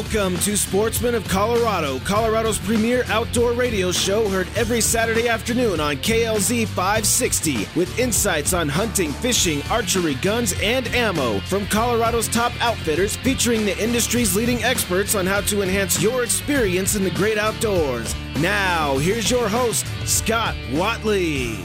Welcome to Sportsman of Colorado, Colorado's premier outdoor radio show heard every Saturday afternoon on KLZ 560 with insights on hunting, fishing, archery, guns, and ammo from Colorado's top outfitters featuring the industry's leading experts on how to enhance your experience in the great outdoors. Now, here's your host, Scott Watley.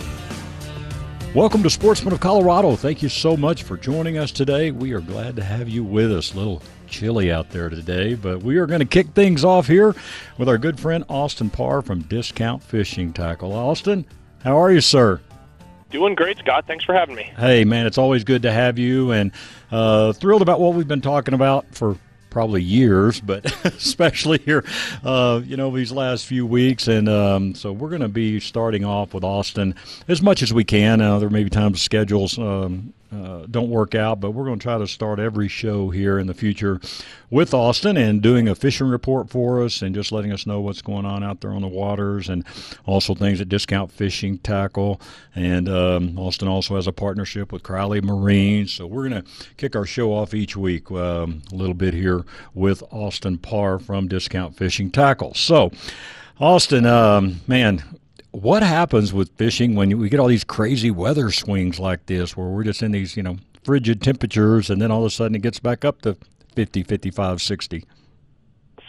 Welcome to Sportsman of Colorado. Thank you so much for joining us today. We are glad to have you with us. Little chilly out there today, but we are going to kick things off here with our good friend Austin Parr from Discount Fishing Tackle. Austin, how are you, sir? Doing great, Scott. Thanks for having me. Hey, man, it's always good to have you, and uh, thrilled about what we've been talking about for probably years, but especially here, uh, you know, these last few weeks. And um, so we're going to be starting off with Austin as much as we can. Uh, there may be times schedules um, uh, don't work out, but we're going to try to start every show here in the future with Austin and doing a fishing report for us and just letting us know what's going on out there on the waters and also things at Discount Fishing Tackle. And um, Austin also has a partnership with Crowley Marine. So we're going to kick our show off each week um, a little bit here with Austin Parr from Discount Fishing Tackle. So, Austin, um, man, what happens with fishing when we get all these crazy weather swings like this where we're just in these you know frigid temperatures and then all of a sudden it gets back up to 50 55 60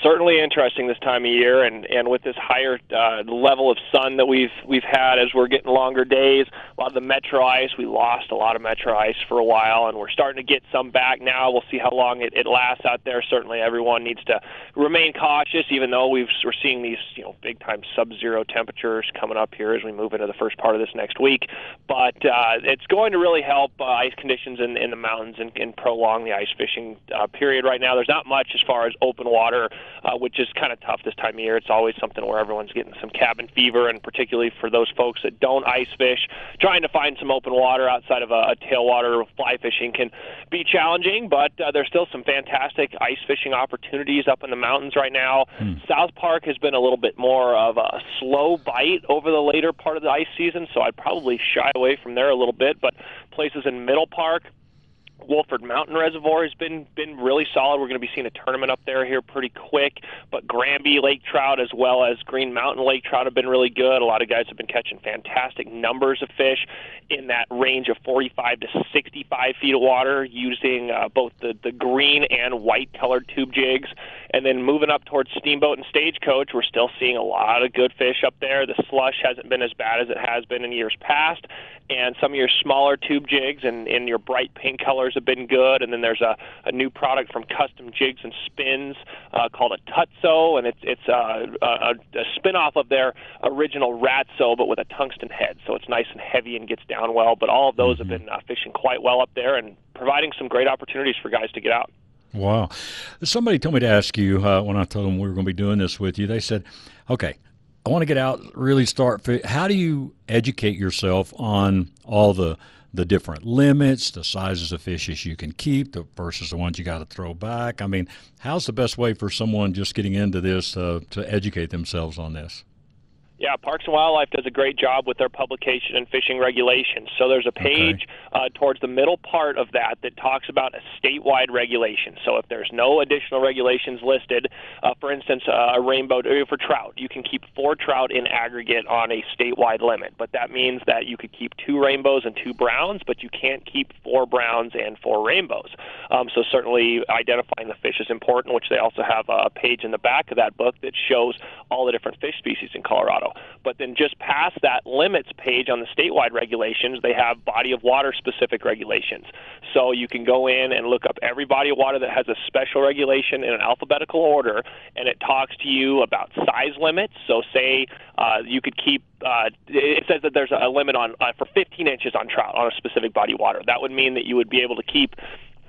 certainly interesting this time of year, and and with this higher uh, level of sun that we've we've had as we're getting longer days. A lot of the metro ice, we lost a lot of metro ice for a while, and we're starting to get some back now. We'll see how long it, it lasts out there. Certainly, everyone needs to remain cautious, even though we've we're seeing these you know big time sub-zero temperatures coming up here as we move into the first part of this next week. But uh, it's going to really help uh, ice conditions in, in the mountains and, and prolong the ice fishing uh, period. Right now, there's not much as far as open water uh, which is kind of tough this time of year. It's always something where everyone's getting some cabin fever, and particularly for those folks that don't ice fish, trying to find some open water outside of a, a tailwater fly fishing can be challenging. But uh, there's still some fantastic ice fishing opportunities up in the mountains right now. Hmm. South Park has been a little bit more of a slow bite over the later part of the ice season, so I'd probably shy away from there a little bit. But places in Middle Park, Wolford Mountain Reservoir has been been really solid. We're going to be seeing a tournament up there here pretty quick. But Granby Lake trout as well as Green Mountain Lake trout have been really good. A lot of guys have been catching fantastic numbers of fish in that range of 45 to 65 feet of water using uh, both the the green and white colored tube jigs. And then moving up towards Steamboat and Stagecoach, we're still seeing a lot of good fish up there. The slush hasn't been as bad as it has been in years past, and some of your smaller tube jigs and in your bright pink colors have been good. And then there's a, a new product from Custom Jigs and Spins uh, called a Tutso, and it's it's uh, a, a spin-off of their original Ratso, but with a tungsten head. So it's nice and heavy and gets down well. But all of those mm-hmm. have been uh, fishing quite well up there and providing some great opportunities for guys to get out. Wow. Somebody told me to ask you uh, when I told them we were going to be doing this with you. They said, okay, I want to get out, really start. How do you educate yourself on all the the different limits, the sizes of fishes you can keep the, versus the ones you got to throw back? I mean, how's the best way for someone just getting into this uh, to educate themselves on this? Yeah, Parks and Wildlife does a great job with their publication and fishing regulations. So there's a page okay. uh, towards the middle part of that that talks about a statewide regulation. So if there's no additional regulations listed, uh, for instance, uh, a rainbow uh, for trout, you can keep four trout in aggregate on a statewide limit. But that means that you could keep two rainbows and two browns, but you can't keep four browns and four rainbows. Um, so certainly identifying the fish is important, which they also have a page in the back of that book that shows all the different fish species in Colorado. But then just past that limits page on the statewide regulations, they have body of water specific regulations. So you can go in and look up every body of water that has a special regulation in an alphabetical order, and it talks to you about size limits. So say uh, you could keep uh, it says that there's a limit on uh, for 15 inches on trout on a specific body of water. That would mean that you would be able to keep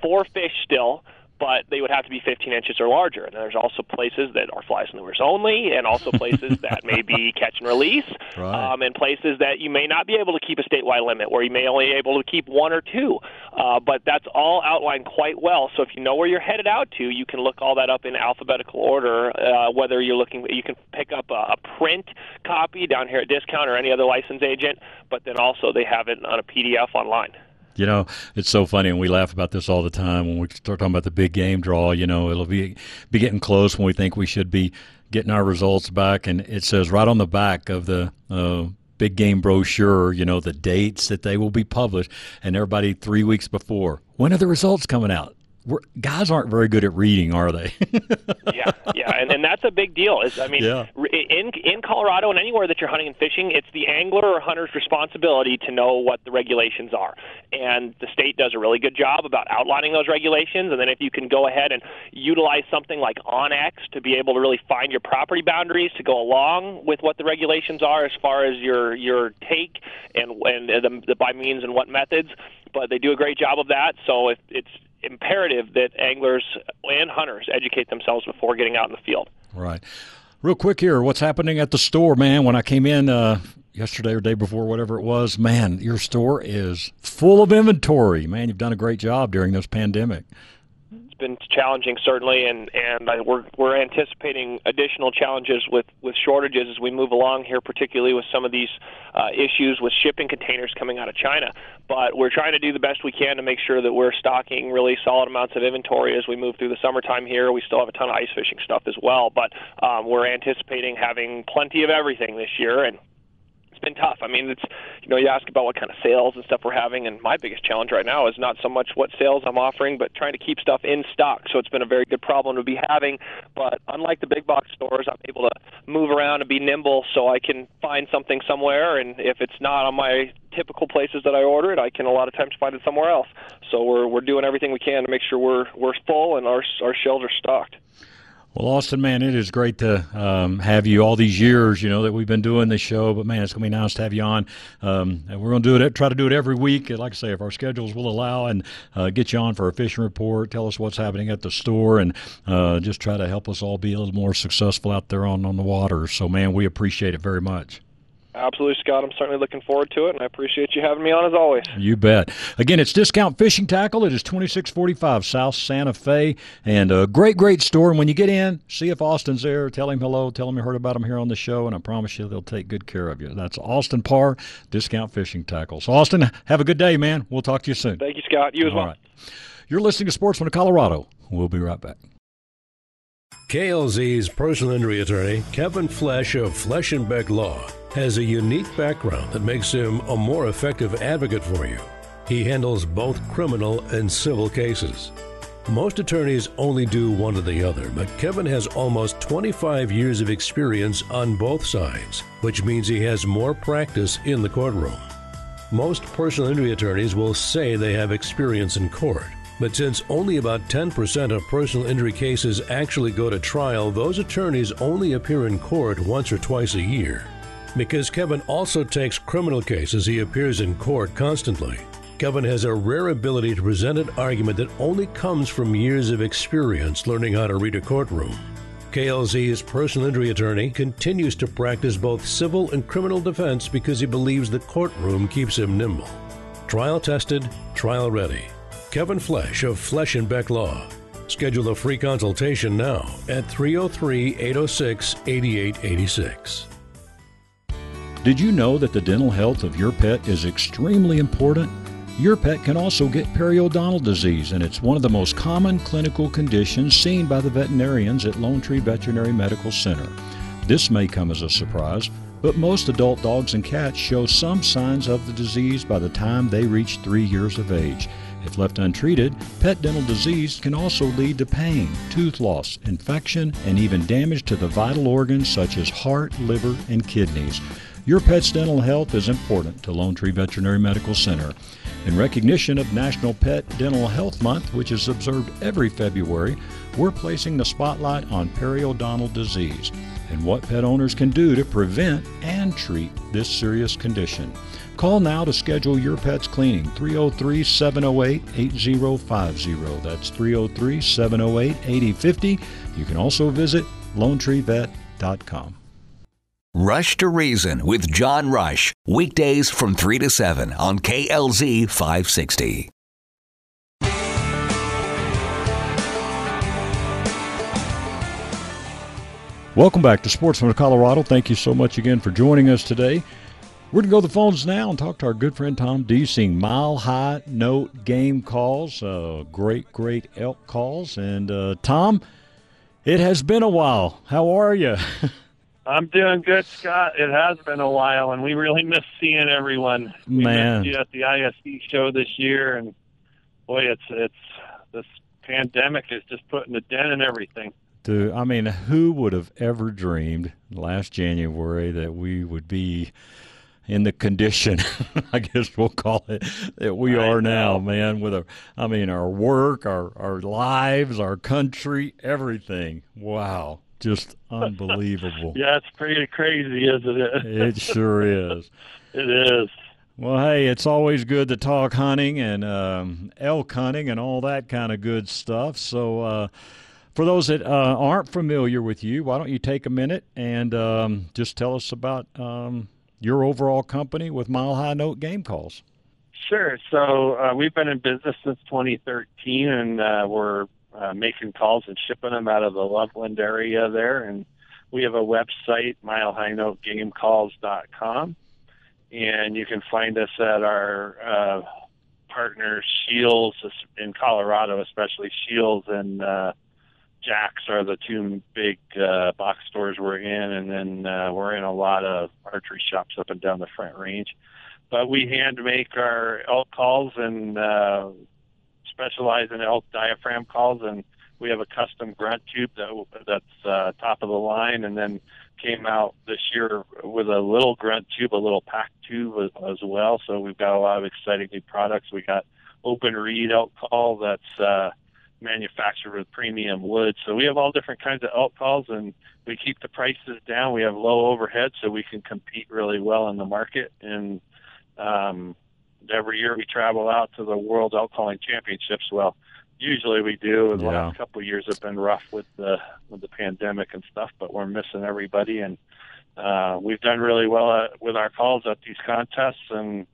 four fish still but they would have to be 15 inches or larger. And there's also places that are flies and lures only, and also places that may be catch and release, right. um, and places that you may not be able to keep a statewide limit, where you may only be able to keep one or two. Uh, but that's all outlined quite well. So if you know where you're headed out to, you can look all that up in alphabetical order. Uh, whether you're looking, you can pick up a, a print copy down here at Discount or any other license agent, but then also they have it on a PDF online. You know, it's so funny, and we laugh about this all the time when we start talking about the big game draw. You know, it'll be be getting close when we think we should be getting our results back, and it says right on the back of the uh, big game brochure, you know, the dates that they will be published, and everybody three weeks before. When are the results coming out? Guys aren't very good at reading, are they? yeah, yeah, and and that's a big deal. Is I mean, yeah. in in Colorado and anywhere that you're hunting and fishing, it's the angler or hunter's responsibility to know what the regulations are, and the state does a really good job about outlining those regulations. And then if you can go ahead and utilize something like onX to be able to really find your property boundaries to go along with what the regulations are as far as your your take and and the, the by means and what methods but they do a great job of that. So if it's imperative that anglers and hunters educate themselves before getting out in the field. Right. Real quick here, what's happening at the store, man? When I came in uh, yesterday or day before, whatever it was, man, your store is full of inventory. Man, you've done a great job during this pandemic been challenging certainly, and and I, we're we're anticipating additional challenges with with shortages as we move along here, particularly with some of these uh, issues with shipping containers coming out of China. But we're trying to do the best we can to make sure that we're stocking really solid amounts of inventory as we move through the summertime here. We still have a ton of ice fishing stuff as well, but um, we're anticipating having plenty of everything this year and it's been tough. I mean, it's you know, you ask about what kind of sales and stuff we're having, and my biggest challenge right now is not so much what sales I'm offering, but trying to keep stuff in stock. So it's been a very good problem to be having. But unlike the big box stores, I'm able to move around and be nimble, so I can find something somewhere, and if it's not on my typical places that I order it, I can a lot of times find it somewhere else. So we're we're doing everything we can to make sure we're we're full and our our shelves are stocked. Well, Austin, man, it is great to um, have you all these years, you know, that we've been doing this show. But man, it's going to be nice to have you on. Um, and we're going to do it, try to do it every week. Like I say, if our schedules will allow, and uh, get you on for a fishing report, tell us what's happening at the store, and uh, just try to help us all be a little more successful out there on on the water. So, man, we appreciate it very much. Absolutely, Scott. I'm certainly looking forward to it, and I appreciate you having me on as always. You bet. Again, it's Discount Fishing Tackle. It is 2645 South Santa Fe, and a great, great store. And when you get in, see if Austin's there. Tell him hello. Tell him you heard about him here on the show, and I promise you they'll take good care of you. That's Austin Parr, Discount Fishing Tackle. So, Austin, have a good day, man. We'll talk to you soon. Thank you, Scott. You as All well. Right. You're listening to Sportsman of Colorado. We'll be right back. KLZ's personal injury attorney, Kevin Flesh of Flesh and Beck Law has a unique background that makes him a more effective advocate for you. He handles both criminal and civil cases. Most attorneys only do one or the other, but Kevin has almost 25 years of experience on both sides, which means he has more practice in the courtroom. Most personal injury attorneys will say they have experience in court, but since only about 10% of personal injury cases actually go to trial, those attorneys only appear in court once or twice a year. Because Kevin also takes criminal cases, he appears in court constantly. Kevin has a rare ability to present an argument that only comes from years of experience learning how to read a courtroom. KLZ's personal injury attorney continues to practice both civil and criminal defense because he believes the courtroom keeps him nimble. Trial tested, trial ready. Kevin Flesh of Flesh and Beck Law. Schedule a free consultation now at 303 806 8886. Did you know that the dental health of your pet is extremely important? Your pet can also get periodontal disease, and it's one of the most common clinical conditions seen by the veterinarians at Lone Tree Veterinary Medical Center. This may come as a surprise, but most adult dogs and cats show some signs of the disease by the time they reach three years of age. If left untreated, pet dental disease can also lead to pain, tooth loss, infection, and even damage to the vital organs such as heart, liver, and kidneys. Your pet's dental health is important to Lone Tree Veterinary Medical Center. In recognition of National Pet Dental Health Month, which is observed every February, we're placing the spotlight on periodontal disease and what pet owners can do to prevent and treat this serious condition. Call now to schedule your pet's cleaning 303 708 8050. That's 303 708 8050. You can also visit LoneTreeVet.com. Rush to Reason with John Rush. Weekdays from 3 to 7 on KLZ 560. Welcome back to Sportsman of Colorado. Thank you so much again for joining us today. We're going to go to the phones now and talk to our good friend Tom Deasing. Mile High Note game calls, uh, great, great elk calls. And uh, Tom, it has been a while. How are you? I'm doing good, Scott. It has been a while, and we really miss seeing everyone. We Man. missed you at the ISE show this year, and boy, it's it's this pandemic is just putting a dent in everything. Dude, I mean, who would have ever dreamed last January that we would be in the condition, I guess we'll call it, that we I are now, man, with our, I mean, our work, our, our lives, our country, everything. Wow. Just unbelievable. Yeah, it's pretty crazy, isn't it? It sure is. it is. Well, hey, it's always good to talk hunting and um, elk hunting and all that kind of good stuff. So, uh, for those that uh, aren't familiar with you, why don't you take a minute and um, just tell us about um, your overall company with Mile High Note Game Calls? Sure. So uh, we've been in business since 2013, and uh, we're uh, making calls and shipping them out of the Loveland area there. And we have a website, milehighnotegamecalls.com, and you can find us at our uh, partner Scheels in Colorado, especially Scheels and uh, Jax are the two big uh, box stores we're in, and then uh, we're in a lot of archery shops up and down the Front Range. But we hand make our elk calls and uh, specialize in elk diaphragm calls and we have a custom grunt tube that that's uh, top of the line and then came out this year with a little grunt tube a little pack tube as, as well. So we've got a lot of exciting new products. We got open reed elk call that's uh, manufactured with premium wood so we have all different kinds of elk calls and we keep the prices down we have low overhead so we can compete really well in the market and um, every year we travel out to the World Elk Calling Championships. Well, usually we do. The Yeah. last couple of years have been rough with the with the pandemic and stuff, but we're missing everybody, and uh, we've done really well at, with our calls at these contests, and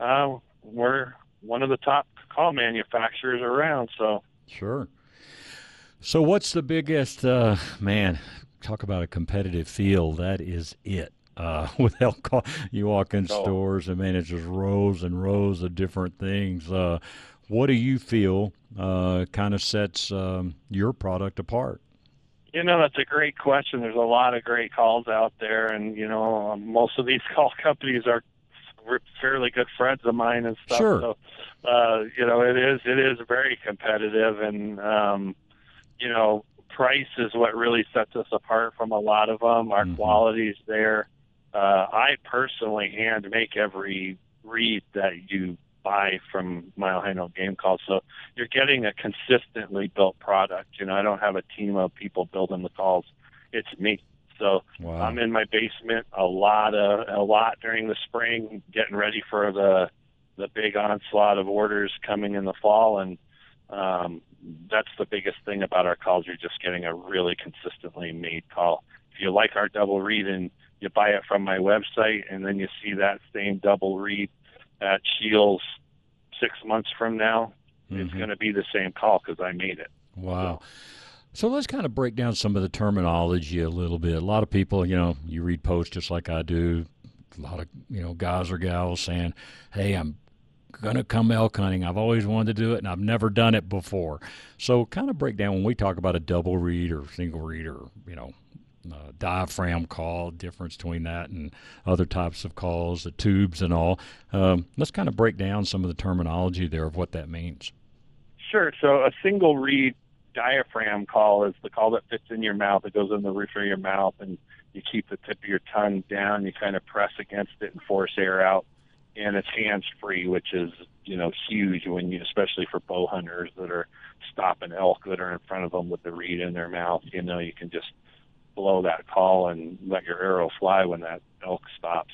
uh, we're one of the top call manufacturers around. So Sure. So, what's the biggest, uh, man, talk about a competitive field? That is it. Uh, with call, you walk in Oh. stores and man, it's just rows and rows of different things. Uh, what do you feel uh, kind of sets um, your product apart? You know, that's a great question. There's a lot of great calls out there, and you know, um, most of these call companies are fairly good friends of mine and stuff. Sure. So, uh, you know, it is it is very competitive, and um, you know, price is what really sets us apart from a lot of them. Our Mhm. quality's there. Uh, I personally hand make every reed that you buy from Mile High Note Game Calls, so you're getting a consistently built product. You know, I don't have a team of people building the calls; it's me. So Wow. I'm in my basement a lot of a lot during the spring, getting ready for the the big onslaught of orders coming in the fall, and um, that's the biggest thing about our calls. You're just getting a really consistently made call. If you like our double reed and you buy it from my website, and then you see that same double reed at Scheels six months from now, it's Mhm. going to be the same call because I made it. Wow. So let's kind of break down some of the terminology a little bit. A lot of people, you know, you read posts just like I do. A lot of, you know, guys or gals saying, hey, I'm going to come elk hunting. I've always wanted to do it and I've never done it before. So kind of break down when we talk about a double reed or single reed or, you know, uh, diaphragm call, difference between that and other types of calls, the tubes and all. Um, let's kind of break down some of the terminology there of what that means. Sure. So a single reed diaphragm call is the call that fits in your mouth. It goes in the roof of your mouth, and you keep the tip of your tongue down. You kind of press against it and force air out, and it's hands free, which is you know huge when you, especially for bow hunters that are stopping elk that are in front of them with the reed in their mouth. You know, you can just blow that call and let your arrow fly when that elk stops.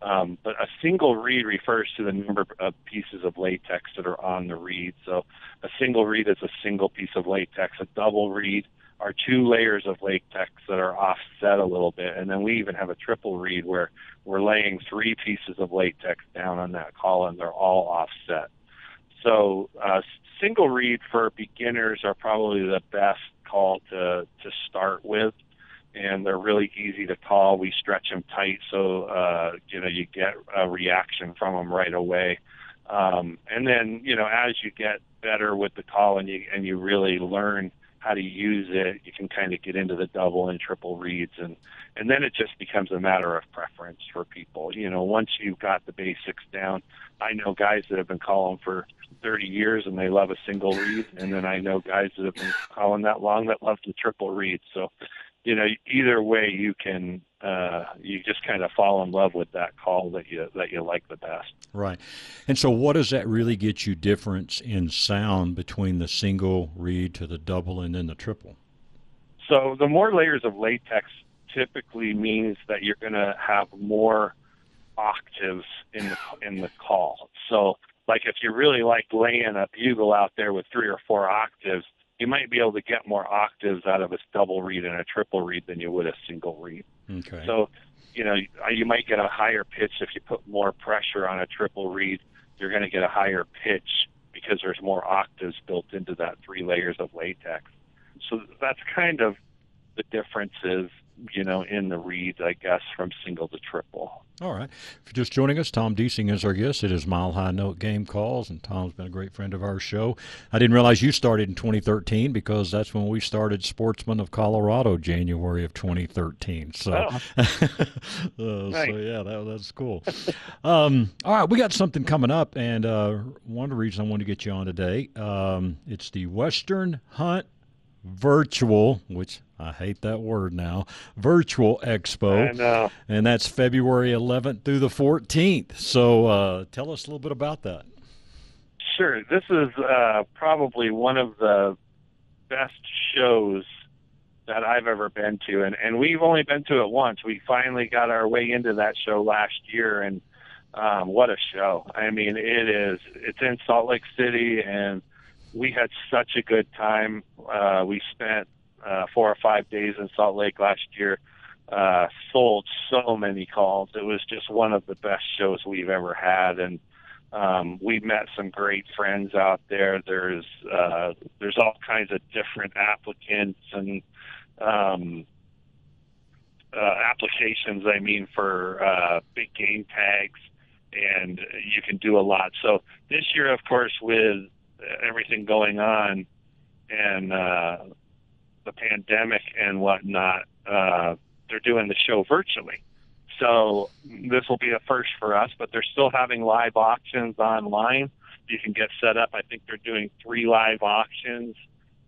Um, but a single reed refers to the number of pieces of latex that are on the reed. So a single reed is a single piece of latex. A double reed are two layers of latex that are offset a little bit. And then we even have a triple reed where we're laying three pieces of latex down on that column. they're all offset. So uh, single reed for beginners are probably the best call to, to start with and they're really easy to call. We stretch them tight so uh, you know you get a reaction from them right away. Um, and then you know as you get better with the call and you and you really learn how to use it, you can kind of get into the double and triple reeds and and then it just becomes a matter of preference for people. You know, once you've got the basics down, I know guys that have been calling for 30 years and they love a single reed, and then I know guys that have been calling that long that love the triple reed. So you know, either way, you can uh, you just kind of fall in love with that call that you that you like the best. Right. And so, what does that really get you difference in sound between the single reed to the double and then the triple? So, the more layers of latex typically means that you're going to have more octaves in the in the call. So, like if you really like laying a bugle out there with three or four octaves, you might be able to get more octaves out of a double reed and a triple reed than you would a single reed. Okay. So, you know, uh, you might get a higher pitch if you put more pressure on a triple reed. You're going to get a higher pitch because there's more octaves built into that three layers of latex. So that's kind of the differences you know, in the reeds, I guess, from single to triple. All right. If you're just joining us, Tom Deasing is our guest. It is Mile High Note Game Calls, and Tom's been a great friend of our show. I didn't realize you started in 2013 because that's when we started Sportsman of Colorado, January of 2013. So, oh. uh, nice. so yeah, that, that's cool. um, all right, we got something coming up, and uh, one of the reasons I wanted to get you on today, um, it's the Western Hunt virtual, which I hate that word now, virtual expo. I know. And that's February 11th through the 14th. So uh, tell us a little bit about that. Sure. This is uh, probably one of the best shows that I've ever been to. And, and we've only been to it once. We finally got our way into that show last year. And um, what a show. I mean, it is, it's in Salt Lake City and we had such a good time. Uh, we spent uh, four or five days in Salt Lake last year. Uh, sold so many calls. It was just one of the best shows we've ever had, and um, we met some great friends out there. There's uh, there's all kinds of different applicants and um, uh, applications. I mean, for uh, big game tags, and you can do a lot. So this year, of course, with everything going on and uh, the pandemic and whatnot, uh, they're doing the show virtually. So this will be a first for us, but they're still having live auctions online. You can get set up. I think they're doing three live auctions.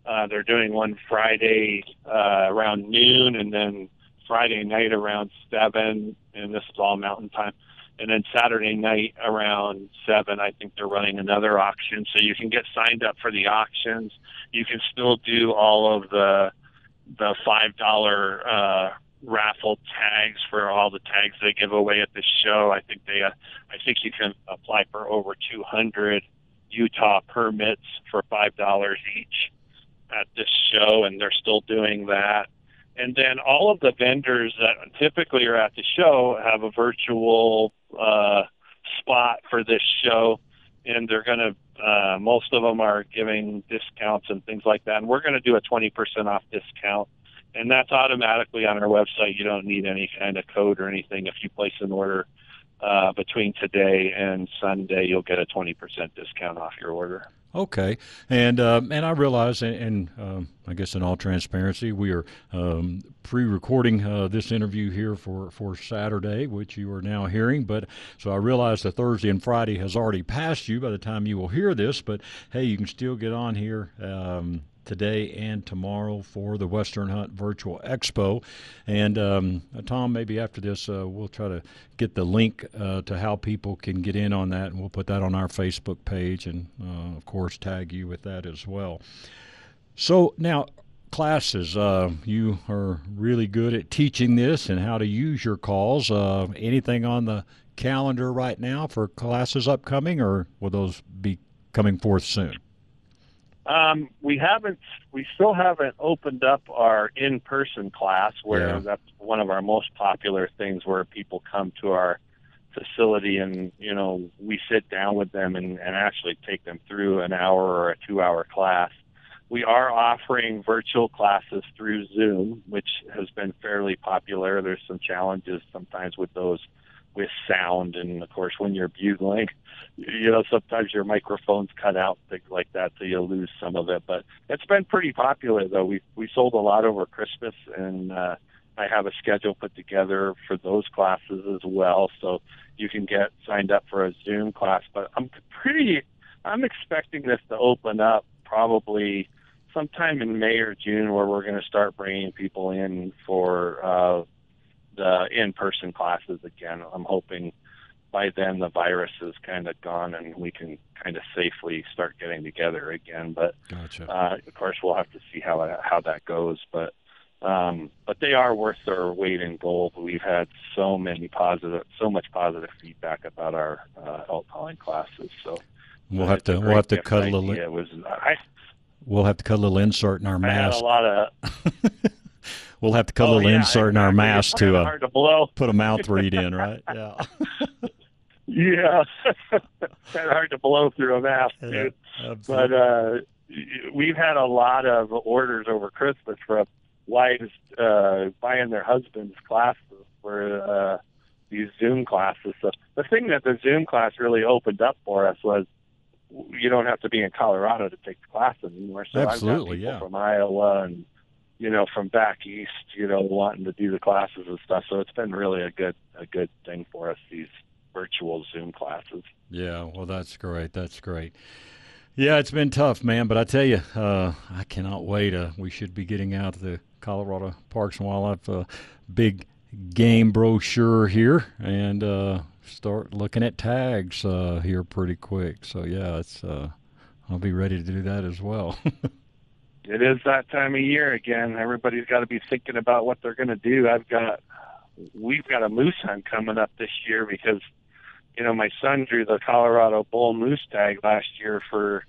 Uh, they're doing one Friday uh, around noon, and then Friday night around seven, and this is all Mountain Time and then Saturday night around seven, I think they're running another auction. So you can get signed up for the auctions. You can still do all of the the five dollar uh, raffle tags for all the tags they give away at the show. I think they, uh, I think you can apply for over 200 Utah permits for five dollars each at this show, and they're still doing that. And then all of the vendors that typically are at the show have a virtual uh, spot for this show, and they're going to. Uh, most of them are giving discounts and things like that, and we're going to do a 20% off discount, and that's automatically on our website. You don't need any kind of code or anything. If you place an order uh, between today and Sunday, you'll get a 20% discount off your order. Okay, and um, and I realize, and, and um, I guess in all transparency, we are um, pre-recording uh, this interview here for, for Saturday, which you are now hearing. But so I realize that Thursday and Friday has already passed you by the time you will hear this. But hey, you can still get on here um, today and tomorrow for the Western Hunt Virtual Expo. And um, uh, Tom, maybe after this, uh, we'll try to get the link uh, to how people can get in on that, and we'll put that on our Facebook page, and of course tag you with that as well. So now. Classes, uh, you are really good at teaching this and how to use your calls. Uh, anything on the calendar right now for classes upcoming, or will those be coming forth soon? Um, we haven't, we still haven't opened up our in-person class where yeah. that's one of our most popular things where people come to our facility and, you know, we sit down with them and, and actually take them through an hour or a two hour class. we are offering virtual classes through Zoom, which has been fairly popular. There's some challenges sometimes with those with sound, and of course, when you're bugling, you know, sometimes your microphone's cut out, things like that, so you lose some of it. But it's been pretty popular, though. We we sold a lot over Christmas, and uh, I have a schedule put together for those classes as well, so you can get signed up for a Zoom class. But I'm pretty, I'm expecting this to open up probably sometime in May or June where we're going to start bringing people in for uh, the in-person classes again. I'm hoping by then the virus is kind of gone and we can kind of safely start getting together again. But Gotcha. uh, of course, we'll have to see how that, how that goes. But um, but they are worth their weight in gold. We've had so many positive, so much positive feedback about our uh, elk calling classes. So We'll uh, have to we'll have to cut a little It was I, we'll have to cut a little insert in our I had a lot of We'll have to cut a Oh, little yeah, insert in our mask to uh, hard to blow. put a mouth reed in, right? Yeah. Yeah, kind of hard to blow through a mask, dude. But uh, we've had a lot of orders over Christmas from wives uh, buying their husbands' classes for uh, these Zoom classes. So the thing that the Zoom class really opened up for us was you don't have to be in Colorado to take the class anymore. So Absolutely, I've got people yeah. from Iowa and you know from back east, you know, wanting to do the classes and stuff. So it's been really a good a good thing for us these virtual Zoom classes. Yeah, well, that's great. That's great. Yeah, it's been tough, man. But I tell you, uh, I cannot wait. Uh, we should be getting out the Colorado Parks and Wildlife uh, big game brochure here and uh, start looking at tags uh, here pretty quick. So yeah, it's. Uh, I'll be ready to do that as well. It is that time of year again. Everybody's got to be thinking about what they're going to do. I've got, we've got a moose hunt coming up this year because, you know, my son drew the Colorado bull moose tag last year for,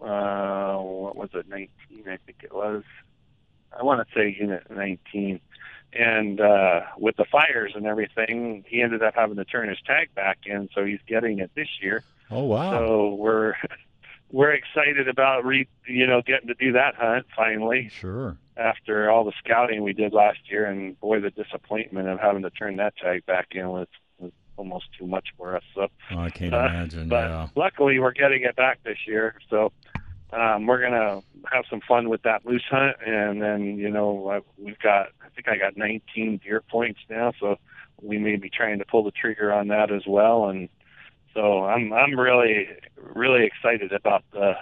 uh, what was it, 19, I think it was. I want to say unit 19. And uh, with the fires and everything, he ended up having to turn his tag back in, so he's getting it this year. oh wow! So we're we're excited about re you know getting to do that hunt finally sure. after all the scouting we did last year and boy the disappointment of having to turn that tag back in was, was almost too much for us so Oh, I can't uh, imagine. but yeah. luckily we're getting it back this year so um we're gonna have some fun with that moose hunt and then you know uh, we've got i think i got 19 deer points now so we may be trying to pull the trigger on that as well and so i'm i'm really really excited about the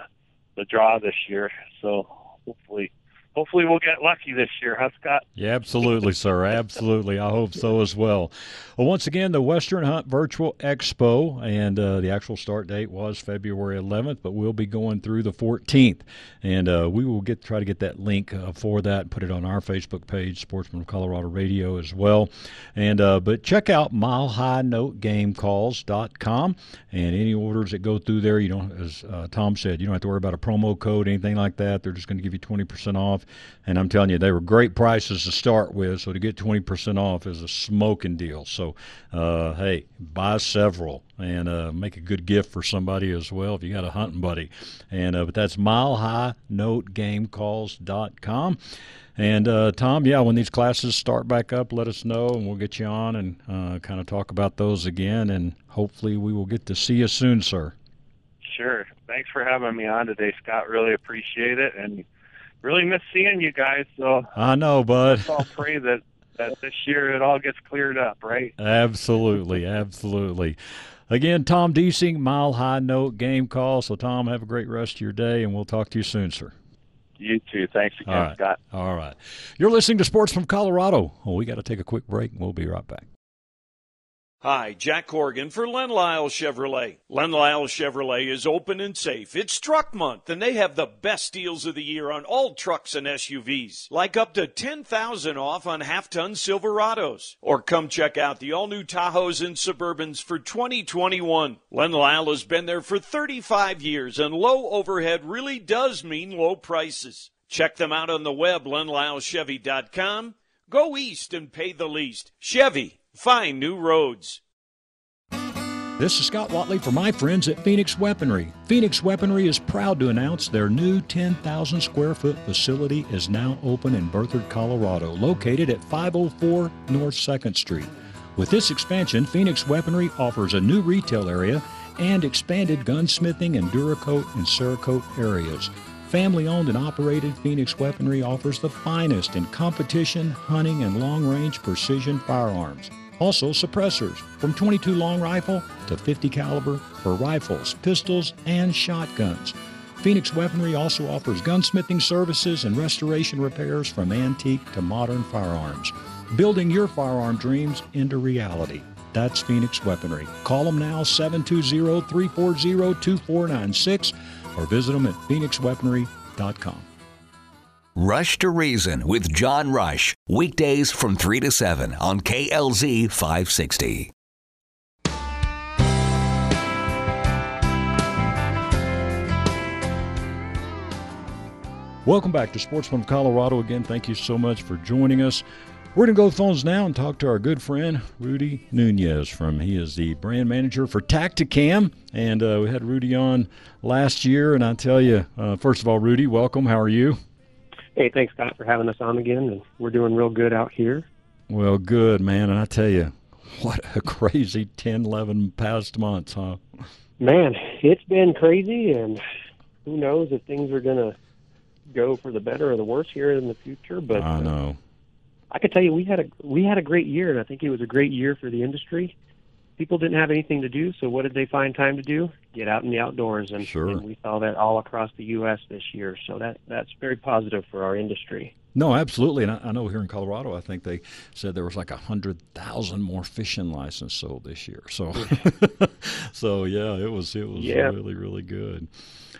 the draw this year. So hopefully hopefully we'll get lucky this year huh scott Yeah, absolutely, sir. Absolutely. I hope so as well. Well, once again, the Western Hunt Virtual Expo, and uh, the actual start date was February 11th, but we'll be going through the 14th, and uh, we will get try to get that link uh, for that, and put it on our Facebook page, Sportsman of Colorado Radio, as well. And uh, but check out MileHighNoteGameCalls.com, and any orders that go through there, you don't, as uh, Tom said, you don't have to worry about a promo code, anything like that. They're just going to give you 20% off. And I'm telling you, they were great prices to start with. So to get 20% off is a smoking deal. So, uh, hey, buy several and uh, make a good gift for somebody as well if you got a hunting buddy. And uh, but that's milehighnotegamecalls.com. And uh, Tom, yeah, when these classes start back up, let us know, and we'll get you on and uh, kind of talk about those again. And hopefully, we will get to see you soon, sir. sure thanks for having me on today scott really appreciate it and really miss seeing you guys so I know, bud. let's all pray that that this year it all gets cleared up right Absolutely, absolutely. Again, Tom Deasing, Mile High Note Game Call. So, Tom, have a great rest of your day, and we'll talk to you soon, sir. you too thanks again All right. scott All right. You're listening to Sports from Colorado. Well, we got to take a quick break, and we'll be right back. Hi, Jack Corrigan for Len Lyall Chevrolet. Len Lyall Chevrolet is open and safe. It's truck month and they have the best deals of the year on all trucks and SUVs, like up to 10,000 off on half-ton Silverados. Or come check out the all-new Tahoes and Suburbans for 2021. Len Lyall has been there for 35 years and low overhead really does mean low prices. Check them out on the web, lenlyallchevy.com. Go east and pay the least. Chevy, find new roads. This is Scott Watley for my friends at Phoenix Weaponry. Phoenix Weaponry is proud to announce their new 10,000 square foot facility is now open in Berthoud, Colorado, located at 504 North 2nd Street. With this expansion, Phoenix Weaponry offers a new retail area and expanded gunsmithing and Duracoat and Cerakote areas. Family owned and operated, Phoenix Weaponry offers the finest in competition, hunting, and long range precision firearms. Also, suppressors from 22 long rifle to 50 caliber for rifles, pistols, and shotguns. Phoenix Weaponry also offers gunsmithing services and restoration repairs from antique to modern firearms, building your firearm dreams into reality. That's Phoenix Weaponry. Call them now 720 340 2496 or visit them at phoenixweaponry.com. Rush to Reason with John Rush. Weekdays from 3 to 7 on KLZ 560. Welcome back to Sportsman of Colorado again. Thank you so much for joining us. We're going to go to the phones now and talk to our good friend Rudy Nunez from he is the brand manager for Tactacam, and uh, we had Rudy on last year. And I tell you, uh, first of all, Rudy, welcome. How are you? Hey, thanks, Scott, for having us on again. And we're doing real good out here. Well, good man. And I tell you, what a crazy 10, 11 past months, huh? Man, it's been crazy, and who knows if things are going to go for the better or the worse here in the future. But I know. I could tell you, we had a we had a great year, and I think it was a great year for the industry. People didn't have anything to do, so what did they find time to do? Get out in the outdoors, and, sure. and we saw that all across the U.S. this year. So that that's very positive for our industry. No, absolutely, and I, I know here in Colorado, I think they said there was like a hundred thousand more fishing licenses sold this year. So, so yeah, it was it was Yeah. really really good.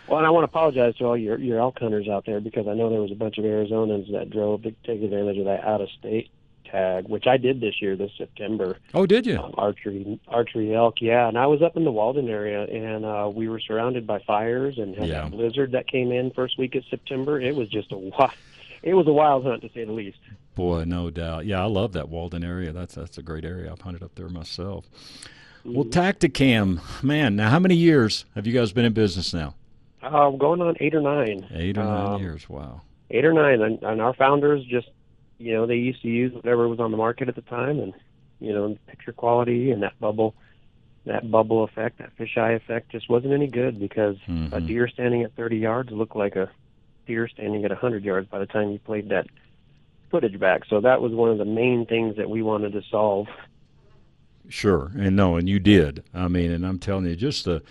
Well, and I want to apologize to all your your elk hunters out there because I know there was a bunch of Arizonans that drove to take advantage of that out of state tag, which I did this year, this September. Oh, did you? Um, archery archery elk, yeah. And I was up in the Walden area, and uh, we were surrounded by fires and had Yeah. a blizzard that came in first week of September. It was just a wild, it was a wild hunt to say the least. Boy, no doubt. Yeah, I love that Walden area. That's that's a great area. I've hunted up there myself. Well, Tactacam, man. Now, how many years have you guys been in business now? Uh, going on eight or nine. Eight or nine Um, years. Wow. eight or nine, and, and our founders just, you know, they used to use whatever was on the market at the time, and you know, picture quality and that bubble, that bubble effect, that fisheye effect, just wasn't any good because a Mhm. deer standing at 30 yards looked like a deer standing at 100 yards by the time you played that footage back. So that was one of the main things that we wanted to solve. Sure, and no, and you did. I mean, and I'm telling you, just the,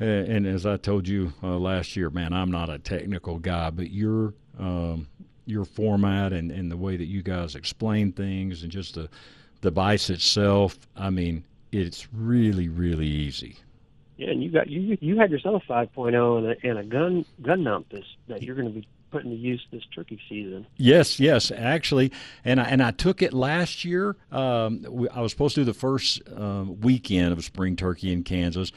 and as I told you uh, last year, man, I'm not a technical guy, but your um, your format and, and the way that you guys explain things and just the device itself, I mean, it's really really easy. Yeah, and you got you you had yourself a 5.0 and a, and a gun gun this that you're going to be putting to use this turkey season. Yes, yes, actually, and I, and I took it last year. Um, I was supposed to do the first um, weekend of spring turkey in Kansas,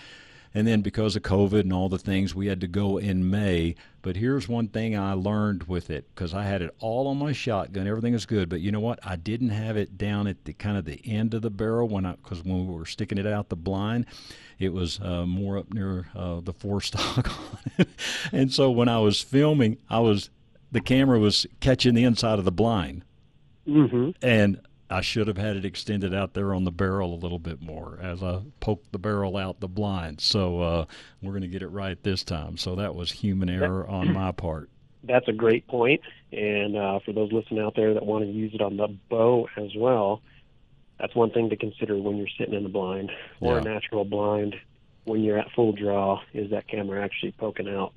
and then because of COVID and all the things, we had to go in May. But here's one thing I learned with it because I had it all on my shotgun, everything is good. But you know what? I didn't have it down at the kind of the end of the barrel when I because when we were sticking it out the blind, it was uh, more up near uh, the forestock on it. and so when I was filming, I was the camera was catching the inside of the blind, Mm-hmm. and I should have had it extended out there on the barrel a little bit more as I poked the barrel out the blind. So uh, we're going to get it right this time. So that was human error on my part. That's a great point. And uh, for those listening out there that want to use it on the bow as well, that's one thing to consider when you're sitting in the blind or Yeah. a natural blind. When you're at full draw, is that camera actually poking out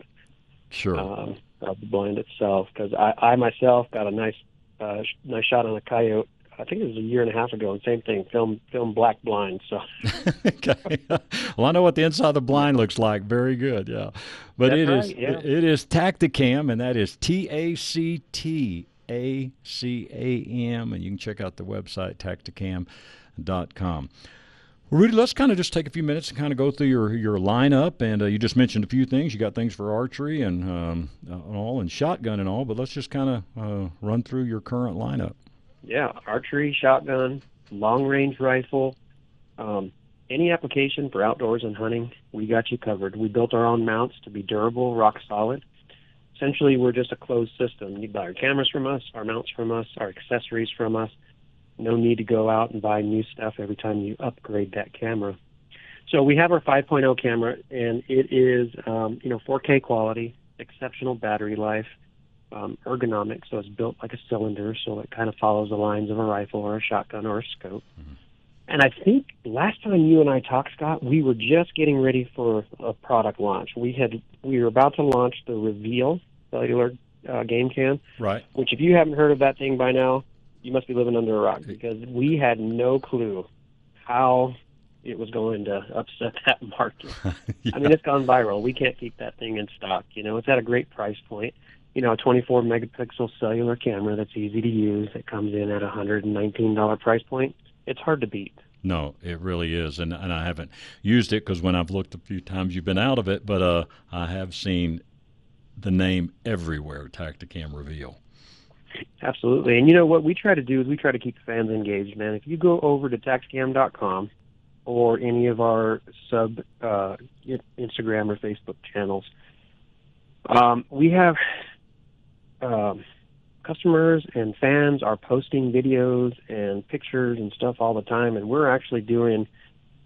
Sure. um, of the blind itself? Because I, I myself got a nice, uh, nice shot on a coyote. I think it was a year and a half ago, and same thing, film film black blind. So okay. well, I know what the inside of the blind looks like. Very good. Yeah. But That's it is right, yeah. it is Tacticam, and that is T A C T A C A M, and you can check out the website tacticam.com. Well, Rudy, let's kind of just take a few minutes and kind of go through your your lineup. And uh, you just mentioned a few things. You got things for archery and um, uh, all, and shotgun and all. But let's just kind of uh, run through your current lineup. Yeah, archery, shotgun, long range rifle, um, any application for outdoors and hunting, we got you covered. We built our own mounts to be durable, rock solid. Essentially, we're just a closed system. You buy our cameras from us, our mounts from us, our accessories from us. No need to go out and buy new stuff every time you upgrade that camera. So we have our 5.0 camera, and it is, um, you know, 4K quality, exceptional battery life, um, ergonomic, so it's built like a cylinder, so it kind of follows the lines of a rifle or a shotgun or a scope. Mm-hmm. And I think last time you and I talked, Scott, we were just getting ready for a product launch. We had we were about to launch the Reveal cellular uh, game cam, right? Which, if you haven't heard of that thing by now, you must be living under a rock because we had no clue how it was going to upset that market. yeah. I mean, it's gone viral. We can't keep that thing in stock. You know, it's at a great price point. You know, a 24 megapixel cellular camera that's easy to use that comes in at a $119 price point. It's hard to beat. No, it really is, and and I haven't used it because when I've looked a few times, you've been out of it, but uh, I have seen the name everywhere, Tactacam Reveal. Absolutely, and you know what we try to do is we try to keep the fans engaged, man. If you go over to Tactacam.com or any of our sub uh, Instagram or Facebook channels. Um, we have um, customers and fans are posting videos and pictures and stuff all the time, and we're actually doing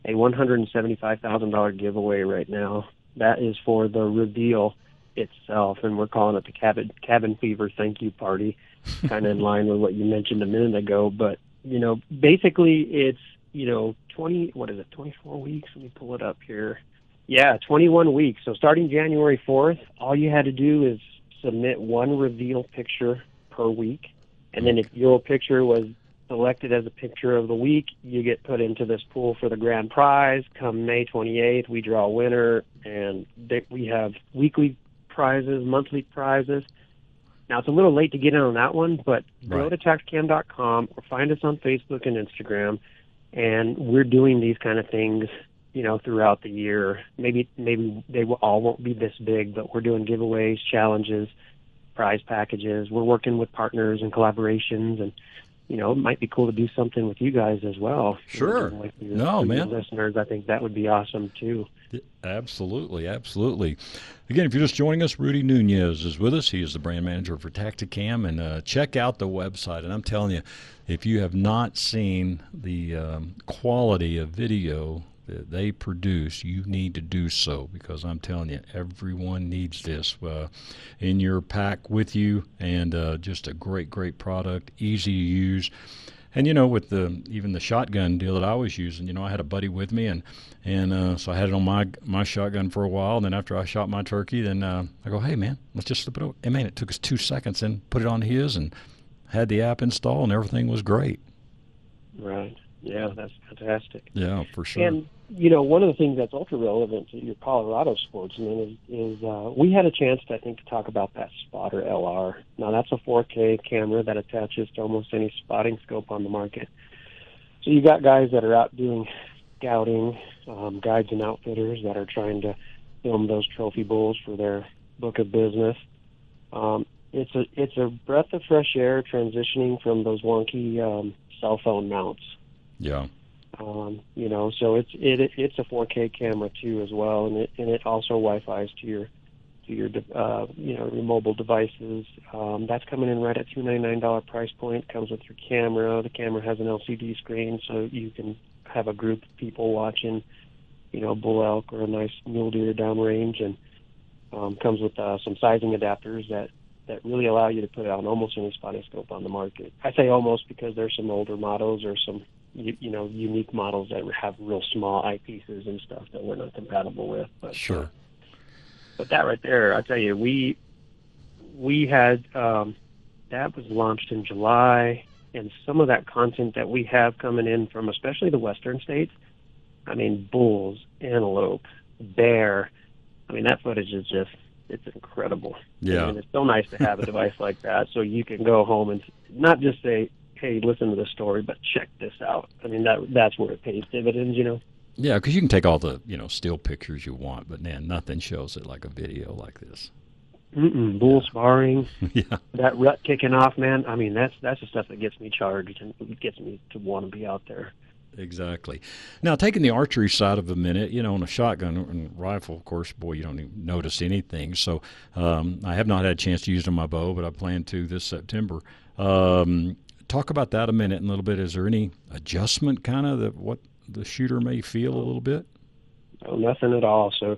a $175,000 giveaway right now. That is for the reveal itself, and we're calling it the cabin cabin fever thank you party, kind of in line with what you mentioned a minute ago. But you know, basically, it's you know, 20, what is it, 24 weeks? Let me pull it up here. Yeah, 21 weeks. So starting January 4th, all you had to do is submit one reveal picture per week. And then if your picture was selected as a picture of the week, you get put into this pool for the grand prize. Come May 28th, we draw a winner, and we have weekly prizes, monthly prizes. Now it's a little late to get in on that one, but right. go to tactacam.com or find us on Facebook and Instagram and we're doing these kind of things you know throughout the year. Maybe maybe they all won't be this big but we're doing giveaways challenges prize packages. We're working with partners and collaborations and you know it might be cool to do something with you guys as well. Sure. like your, no man. listeners i think that would be awesome too. Absolutely absolutely. Again if you're just joining us rudy nunez is with us. He is the brand manager for tactacam and uh, check out the website. And i'm telling you if you have not seen the um, quality of video that they produce, you need to do so because I'm telling you, everyone needs this uh, in your pack with you, and uh, just a great, great product, easy to use. And you know, with the even the shotgun deal that I was using, you know, I had a buddy with me, and and uh, so I had it on my my shotgun for a while. And then after I shot my turkey, then uh, I go, hey man, let's just slip it over. And man, it took us two seconds, and put it on his, and had the app installed and everything was great. Right. Yeah, that's fantastic. Yeah, for sure. And you know, one of the things that's ultra relevant to your Colorado sportsmen is, is uh, we had a chance, to, I think, to talk about that Spotter LR. Now, that's a 4K camera that attaches to almost any spotting scope on the market. So you got guys that are out doing scouting, um, guides and outfitters that are trying to film those trophy bulls for their book of business. Um, it's a it's a breath of fresh air transitioning from those wonky um, cell phone mounts. Yeah. Um, you know, so it's it it's a 4K camera too as well, and it and it also Wi-Fi's to your to your uh, you know your mobile devices. Um, that's coming in right at two ninety nine dollar price point. Comes with your camera. The camera has an LCD screen, so you can have a group of people watching, you know, bull elk or a nice mule deer downrange, and um, comes with uh, some sizing adapters that that really allow you to put it on almost any spotting scope on the market. I say almost because there's some older models or some you, you know unique models that have real small eyepieces and stuff that we're not compatible with. But sure. but that right there, I tell you, we we had um, that was launched in July, and some of that content that we have coming in from especially the western states. I mean, bulls, antelope, bear. I mean, that footage is just it's incredible. Yeah, and it's so nice to have a device like that, so you can go home and not just say, "Hey, listen to the story," but check this out. I mean, that that's where it pays dividends, you know. Yeah, because you can take all the you know still pictures you want, but man, nothing shows it like a video like this. Mm-mm, bull yeah. sparring, yeah, that rut kicking off, man. I mean, that's that's the stuff that gets me charged and gets me to want to be out there. exactly. Now, taking the archery side of a minute, you know, on a shotgun and rifle, of course, boy, you don't even notice anything. So um, I have not had a chance to use it on my bow, but I plan to this September. Um, talk about that a minute and a little bit. Is there any adjustment, kind of, that what the shooter may feel a little bit? No, nothing at all. So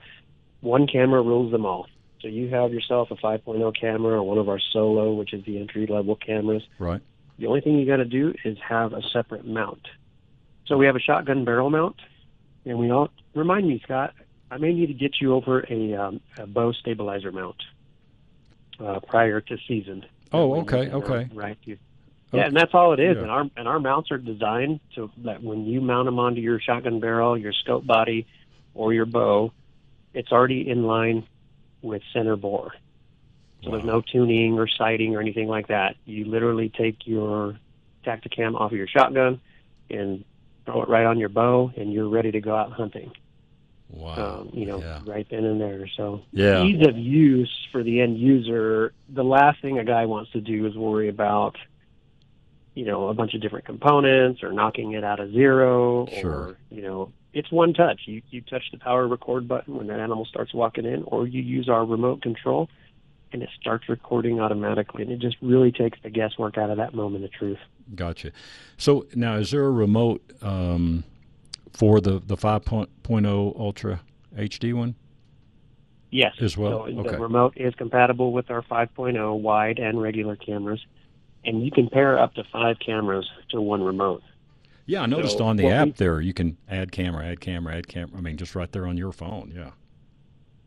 one camera rules them all. So you have yourself a 5.0 camera or one of our Solo, which is the entry level cameras. Right. The only thing you got to do is have a separate mount. So we have a shotgun barrel mount, and we all remind me, Scott. I may need to get you over a, um, a bow stabilizer mount uh, prior to season. Oh, okay, okay. Right. You, yeah, and that's all it is. Yeah. And our and our mounts are designed so that when you mount them onto your shotgun barrel, your scope body, or your bow, it's already in line with center bore. So there's no tuning or sighting or anything like that. You literally take your Tactacam off of your shotgun and throw it right on your bow, and you're ready to go out hunting. Wow. Um, you know, yeah. right then and there. So Yeah. ease of use for the end user. The last thing a guy wants to do is worry about, you know, a bunch of different components or knocking it out of zero. Sure. Or you know, it's one touch. You you touch the power record button when that animal starts walking in, or you use our remote control, and it starts recording automatically. And it just really takes the guesswork out of that moment of truth. Gotcha. So now, is there a remote um, for the the 5.0 Ultra HD one? Yes. As well? So Okay. the remote is compatible with our 5.0 wide and regular cameras, and you can pair up to five cameras to one remote. Yeah, I noticed So on the app there you can add camera, add camera, add camera. I mean, just right there on your phone. Yeah.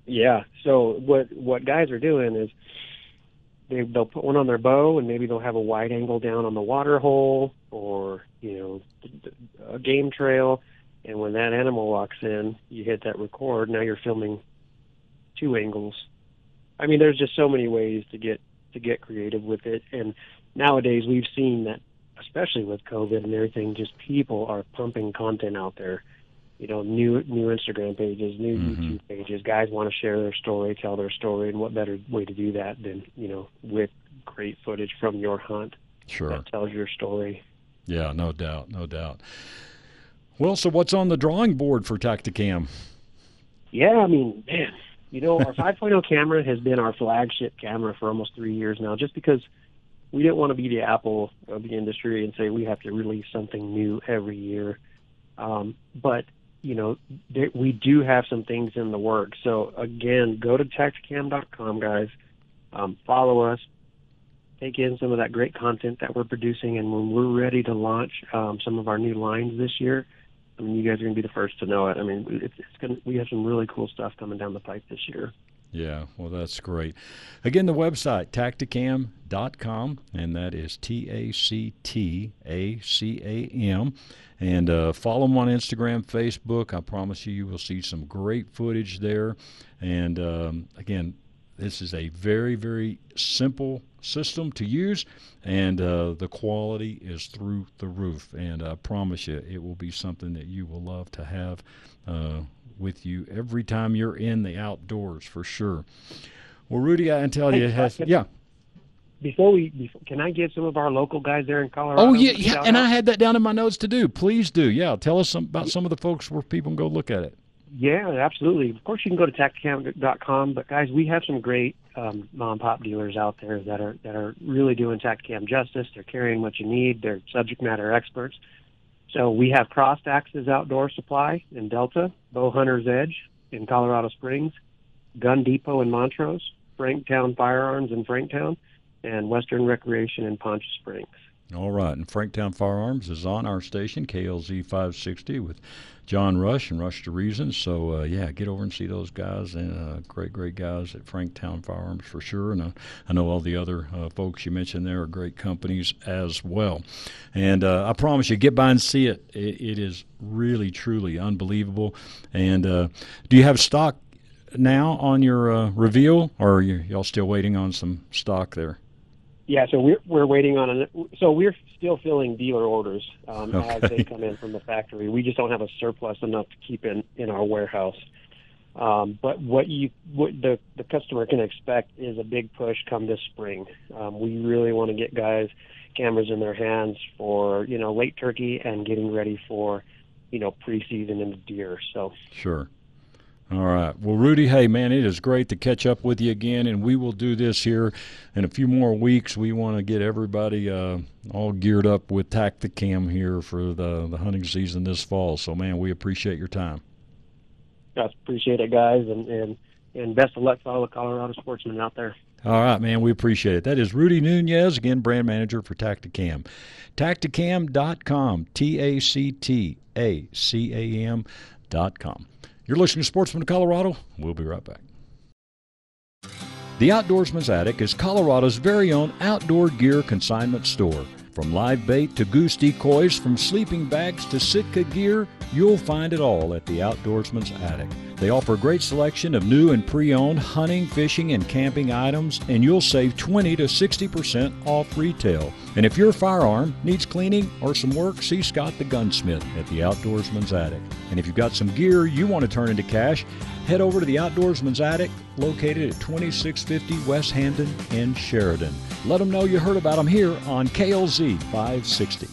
Yeah. So what what guys are doing is they they'll put one on their bow and maybe they'll have a wide angle down on the water hole or you know a game trail, and when that animal walks in, you hit that record. Now you're filming two angles. I mean, there's just so many ways to get to get creative with it, and nowadays we've seen that, especially with COVID and everything, just people are pumping content out there you know, new new Instagram pages, new Mhm. YouTube pages. Guys want to share their story, tell their story, and what better way to do that than you know with great footage from your hunt Sure. that tells your story. Yeah, no doubt, no doubt. Well, so what's on the drawing board for Tactacam? Yeah, I mean, man, you know, our 5.0 camera has been our flagship camera for almost three years now, just because we didn't want to be the Apple of the industry and say we have to release something new every year. Um, but you know, we do have some things in the works. So again, go to Tactacam.com, guys. Um, follow us. Take in some of that great content that we're producing, and when we're ready to launch um, some of our new lines this year, I mean, you guys are going to be the first to know it. I mean, it's, it's going. We have some really cool stuff coming down the pipe this year. Yeah, well, that's great. Again, the website, tactacam.com, and that is T A C T A C A M. And uh, follow them on Instagram, Facebook. I promise you, you will see some great footage there. And um, again, this is a very, very simple system to use, and uh, the quality is through the roof. And I promise you, it will be something that you will love to have uh, with you every time you're in the outdoors, for sure. Well, Rudy, I can tell you, it has, Hey, yeah. Before we, before, can I give some of our local guys there in Colorado? Oh, yeah, yeah. And out? I had that down in my notes to do. Please do. Yeah, tell us some, about some of the folks where people can go look at it. Yeah, absolutely. Of course, you can go to tactacam.com, but guys, we have some great um, mom pop dealers out there that are that are really doing Tactacam justice. They're carrying what you need. They're subject matter experts. So we have Crossed Axes Outdoor Supply in Delta, Bow Hunter's Edge in Colorado Springs, Gun Depot in Montrose, Franktown Firearms in Franktown, and Western Recreation in Poncha Springs. All right, and Franktown Firearms is on our station, KLZ 560, with John Rush and Rush to Reason. So, uh, yeah, get over and see those guys, uh, great, great guys at Franktown Firearms for sure. And uh, I know all the other uh, folks you mentioned there are great companies as well. And uh, I promise you, get by and see it. It, it is really, truly unbelievable. And uh, do you have stock now on your reveal, or are y'all still waiting on some stock there? Yeah, so we're we're waiting on it. So we're still filling dealer orders um, as they come in from the factory. We just don't have a surplus enough to keep in in our warehouse. Um, but what you what the the customer can expect is a big push come this spring. Um, we really want to get guys cameras in their hands for you know late turkey and getting ready for you know, preseason and deer. So sure. All right. Well, Rudy, hey, man, it is great to catch up with you again, and we will do this here in a few more weeks. We want to get everybody uh, all geared up with Tactacam here for the, the hunting season this fall. So, man, we appreciate your time. I appreciate it, guys, and, and, and best of luck to all the Colorado sportsmen out there. All right, man, we appreciate it. That is Rudy Nunez, again, brand manager for Tactacam. Tactacam.com, T A C T A C A M.com. You're listening to Sportsman of Colorado. We'll be right back. The Outdoorsman's Attic is Colorado's very own outdoor gear consignment store. From live bait to goose decoys, from sleeping bags to Sitka gear, you'll find it all at the Outdoorsman's Attic. They offer a great selection of new and pre owned hunting, fishing, and camping items, and you'll save 20 to 60% off retail. And if your firearm needs cleaning or some work, see Scott the Gunsmith at the Outdoorsman's Attic. And if you've got some gear you want to turn into cash, head over to the Outdoorsman's Attic, located at 2650 West Hampton in Sheridan. Let them know you heard about them here on KLZ 560.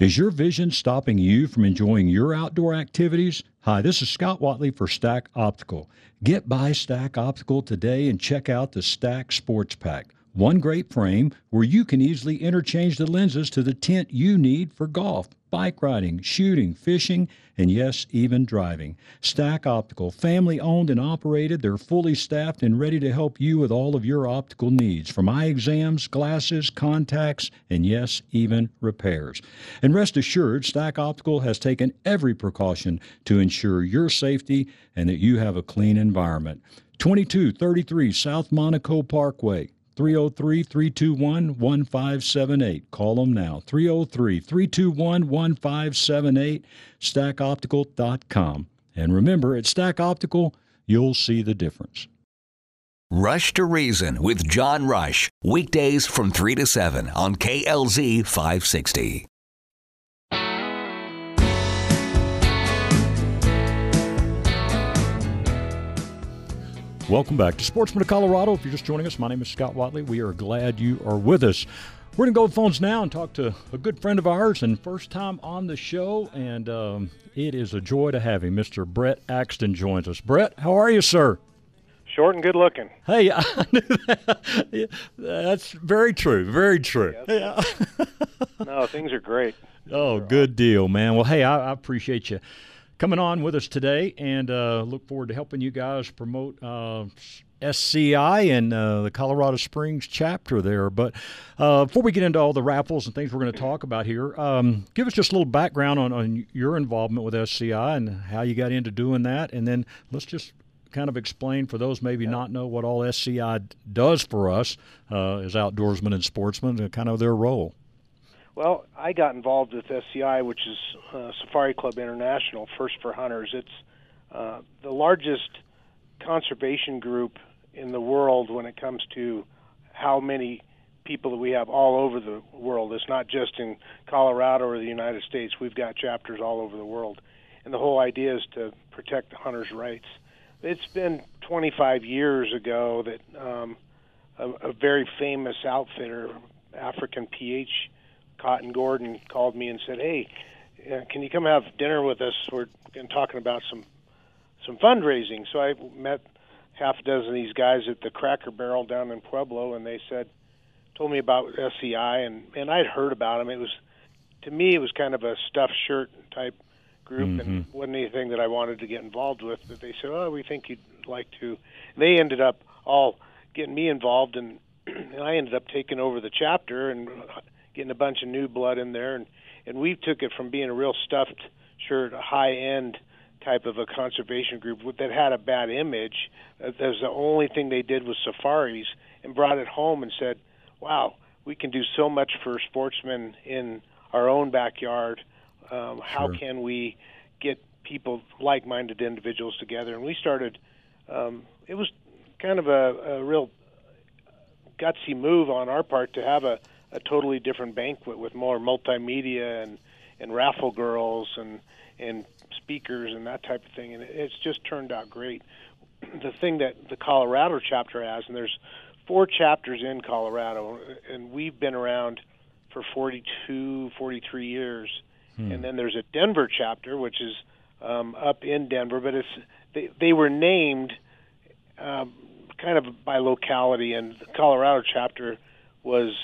Is your vision stopping you from enjoying your outdoor activities? Hi, this is Scott Watley for Stack Optical. Get by Stack Optical today and check out the Stack Sports Pack. One great frame where you can easily interchange the lenses to the tint you need for golf, bike riding, shooting, fishing, and yes, even driving. Stack Optical, family owned and operated, they're fully staffed and ready to help you with all of your optical needs from eye exams, glasses, contacts, and yes, even repairs. And rest assured, Stack Optical has taken every precaution to ensure your safety and that you have a clean environment. 2233 South Monaco Parkway. 303 321 1578. Call them now. 303 321 1578. StackOptical.com. And remember, at Stack Optical, you'll see the difference. Rush to Reason with John Rush. Weekdays from 3 to 7 on KLZ 560. Welcome back to Sportsman of Colorado. If you're just joining us, my name is Scott Watley. We are glad you are with us. We're going to go to phones now and talk to a good friend of ours and first time on the show. And um, it is a joy to have him. Mr. Brett Axton joins us. Brett, how are you, sir? Short and good looking. Hey, that. That's very true. Very true. Yes. no, things are great. Oh, good deal, man. Well, hey, I, I appreciate you coming on with us today and uh, look forward to helping you guys promote uh, SCI and uh, the Colorado Springs chapter there. But uh, before we get into all the raffles and things we're going to talk about here, um, give us just a little background on, on your involvement with SCI and how you got into doing that. And then let's just kind of explain for those maybe yeah. not know what all SCI does for us uh, as outdoorsmen and sportsmen, kind of their role. Well, I got involved with SCI, which is uh, Safari Club International, First for Hunters. It's uh, the largest conservation group in the world when it comes to how many people that we have all over the world. It's not just in Colorado or the United States. We've got chapters all over the world. And the whole idea is to protect the hunters' rights. It's been 25 years ago that um, a, a very famous outfitter, African PH, Cotton Gordon called me and said, "Hey, uh, can you come have dinner with us? We're talking about some some fundraising." So I met half a dozen of these guys at the Cracker Barrel down in Pueblo, and they said, told me about SCI, and and I'd heard about them. It was to me, it was kind of a stuffed shirt type group, mm-hmm. and wasn't anything that I wanted to get involved with. But they said, "Oh, we think you'd like to." And they ended up all getting me involved, and, and I ended up taking over the chapter and getting a bunch of new blood in there, and and we took it from being a real stuffed shirt, high end type of a conservation group that had a bad image. That was the only thing they did was safaris, and brought it home and said, "Wow, we can do so much for sportsmen in our own backyard. Um, how can we get people, like-minded individuals, together?" And we started. Um, it was kind of a, a real gutsy move on our part to have a a totally different banquet with more multimedia and and raffle girls and and speakers and that type of thing. And it's just turned out great. The thing that the Colorado chapter has and there's four chapters in Colorado and we've been around for 42 43 years. Hmm. and then there's a Denver chapter, which is um, up in Denver, but it's they they were named um, kind of by locality, and the Colorado chapter was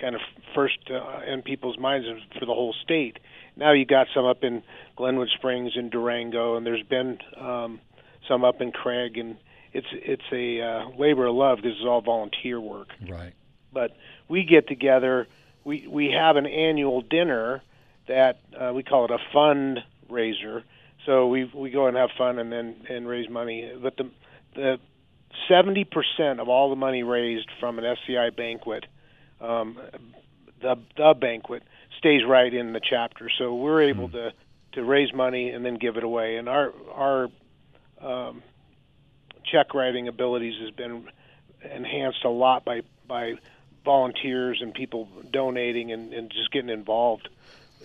kind of first uh, in people's minds for the whole state. Now you got some up in Glenwood Springs and Durango, and there's been um, some up in Craig, and it's it's a uh, labor of love because it's all volunteer work. Right. But we get together. We we have an annual dinner that uh, we call it a fundraiser. So we we go and have fun and then and raise money. But the the seventy percent of all the money raised from an SCI banquet, um, the the banquet stays right in the chapter. So we're able mm-hmm. to to raise money and then give it away. And our our um, check writing abilities has been enhanced a lot by by volunteers and people donating and, and just getting involved.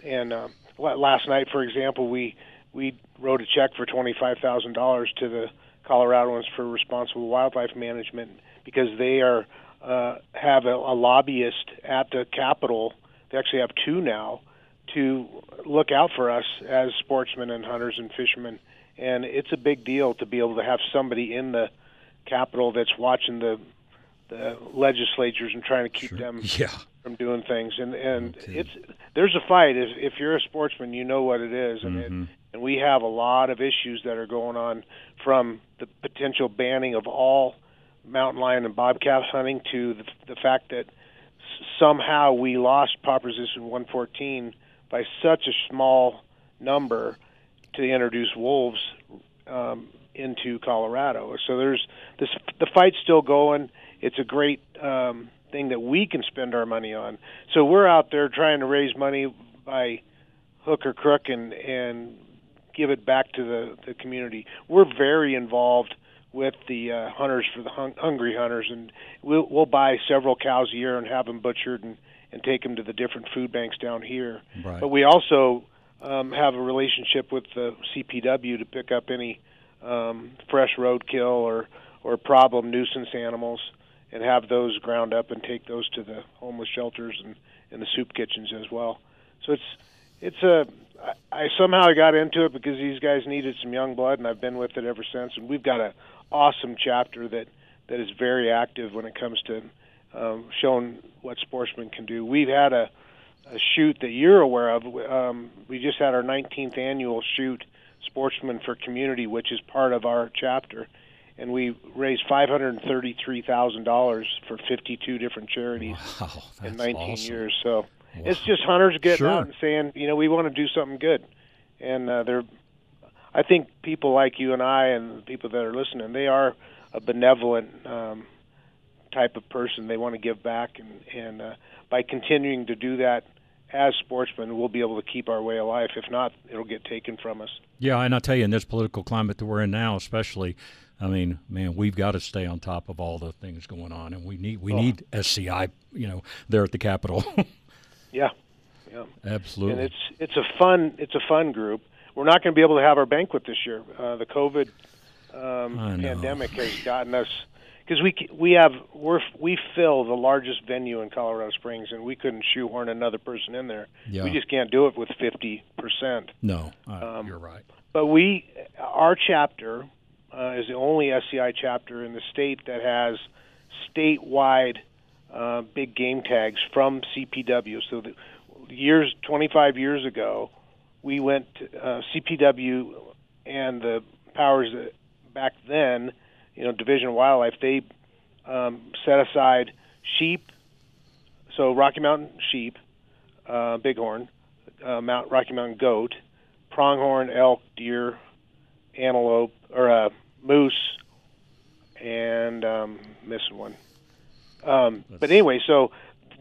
And uh, last night, for example, we we wrote a check for twenty five thousand dollars to the Coloradans for Responsible Wildlife Management because they are uh, have a, a lobbyist at the Capitol. They actually have two now to look out for us as sportsmen and hunters and fishermen. And it's a big deal to be able to have somebody in the Capitol that's watching the the legislatures and trying to keep sure. them yeah. from doing things. And and okay. it's there's a fight. If, if you're a sportsman, you know what it is, and mm-hmm. it, and we have a lot of issues that are going on from the potential banning of all mountain lion and bobcat hunting to the, the fact that somehow we lost Proposition 114 by such a small number to introduce wolves um, into Colorado. So there's this the fight's still going. It's a great um, thing that we can spend our money on. So we're out there trying to raise money by hook or crook and and give it back to the the community. We're very involved with the uh, hunters for the hung- hungry hunters, and we'll we'll buy several cows a year and have them butchered and and take them to the different food banks down here. Right. But we also um, have a relationship with the CPW to pick up any um, fresh roadkill or or problem nuisance animals and have those ground up and take those to the homeless shelters and, and the soup kitchens as well. So it's it's a I somehow got into it because these guys needed some young blood, and I've been with it ever since. And we've got an awesome chapter that that is very active when it comes to um, showing what sportsmen can do. We've had a, a shoot that you're aware of. Um, we just had our 19th annual shoot, Sportsmen for Community, which is part of our chapter, and we raised five hundred and thirty-three thousand dollars for fifty-two different charities wow, in nineteen awesome. years. So wow. it's just hunters getting sure. out and saying, you know, we want to do something good, and uh, they're. I think people like you and I and people that are listening, they are a benevolent um, type of person. They want to give back, and and uh, by continuing to do that as sportsmen, we'll be able to keep our way of life. If not, it'll get taken from us. Yeah, and I tell you, in this political climate that we're in now, especially, I mean, man, we've got to stay on top of all the things going on, and we need we oh. need SCI, you know, there at the Capitol. yeah, yeah, absolutely. And it's it's a fun it's a fun group. We're not going to be able to have our banquet this year. Uh, the COVID um, pandemic has gotten us because we we have we're we fill the largest venue in Colorado Springs, and we couldn't shoehorn another person in there. Yeah. We just can't do it with fifty percent. No, uh, um, you're right. But we, our chapter, uh, is the only SCI chapter in the state that has statewide uh, big game tags from CPW. So the years 25 years ago, we went uh, CPW and the powers back then, you know, Division of Wildlife, they um, set aside sheep, so Rocky Mountain sheep, uh, bighorn, uh, Mount Rocky Mountain goat, pronghorn, elk, deer, antelope, or uh, moose, and um, missing one. Um, but anyway, so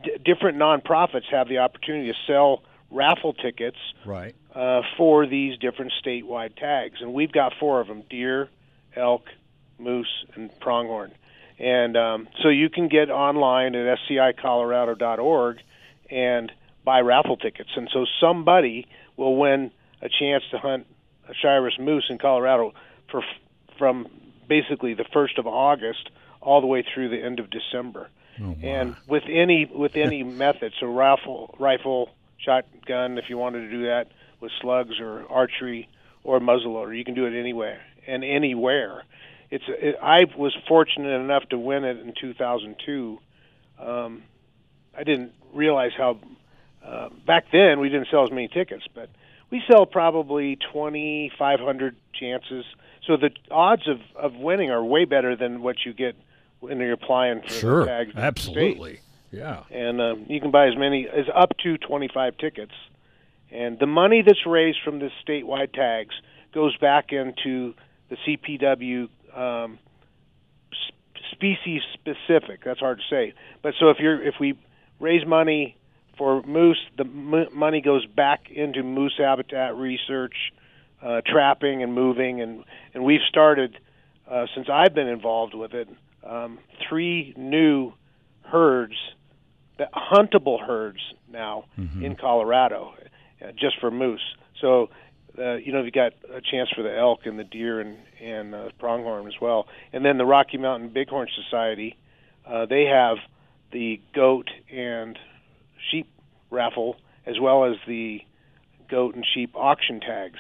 d- different nonprofits have the opportunity to sell raffle tickets right. Uh, for these different statewide tags, and we've got four of them: deer, elk, moose, and pronghorn. And um, so you can get online at scicolorado.org and buy raffle tickets. And so somebody will win a chance to hunt a Shiras moose in Colorado for from basically the first of August all the way through the end of December. Oh. And with any with any method, so rifle rifle shotgun if you wanted to do that with slugs or archery or muzzleloader. You can do it anywhere and anywhere. It's it, I was fortunate enough to win it in 2002. Um, I didn't realize how uh, back then we didn't sell as many tickets, but we sell probably 2,500 chances. So the odds of, of winning are way better than what you get when you're applying for sure, tags. absolutely, yeah. And um, you can buy as many as up to 25 tickets. And the money that's raised from the statewide tags goes back into the CPW um, species specific. That's hard to say. But so if you're if we raise money for moose, the m- money goes back into moose habitat research, uh, trapping and moving, and and we've started uh, since I've been involved with it um, three new herds, the huntable herds now Mm-hmm. in Colorado, just for moose. So uh, you know, you got a chance for the elk and the deer and and uh, pronghorn as well. And then the Rocky Mountain Bighorn Society, uh, they have the goat and sheep raffle as well as the goat and sheep auction tags.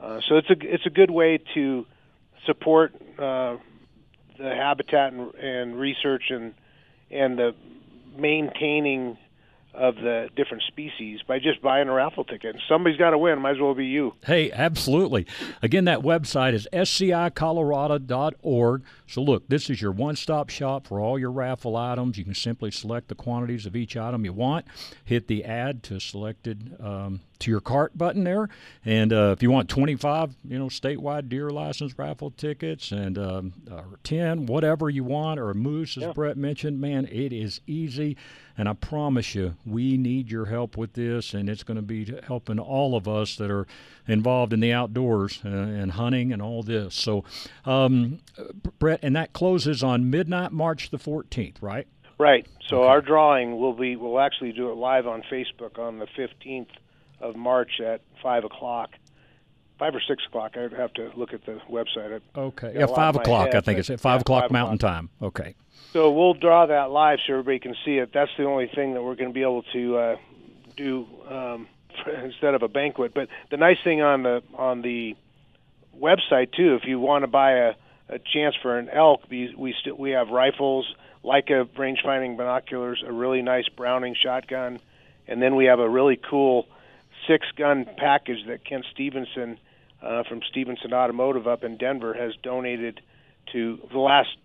Uh, so it's a it's a good way to support uh, the habitat and, and research and and the maintaining of the different species by just buying a raffle ticket. And somebody's got to win. Might as well be you. Hey, absolutely. Again, that website is scicolorado.org. So, look, this is your one stop shop for all your raffle items. You can simply select the quantities of each item you want, hit the add to selected um, to your cart button there. And uh, if you want 25, you know, statewide deer license raffle tickets and um, or 10, whatever you want, or a moose, as Yeah. Brett mentioned, man, it is easy. And I promise you, we need your help with this, and it's going to be helping all of us that are involved in the outdoors uh, and hunting and all this. So, um, Brett, and that closes on midnight, March the 14th, right? Right. So our drawing will be we'll actually do it live on Facebook on the 15th of March at five o'clock, five or six o'clock. I'd have to look at the website. I- Okay. Yeah, five o'clock. I think it's at five yeah, o'clock five Mountain Time. Okay. So we'll draw that live so everybody can see it. That's the only thing that we're going to be able to uh, do um, instead of a banquet. But the nice thing on the on the website too, if you want to buy a, a chance for an elk, we we still we have rifles, Leica range finding binoculars, a really nice Browning shotgun, and then we have a really cool six gun package that Kent Stevinson uh, from Stevinson Automotive up in Denver has donated to the last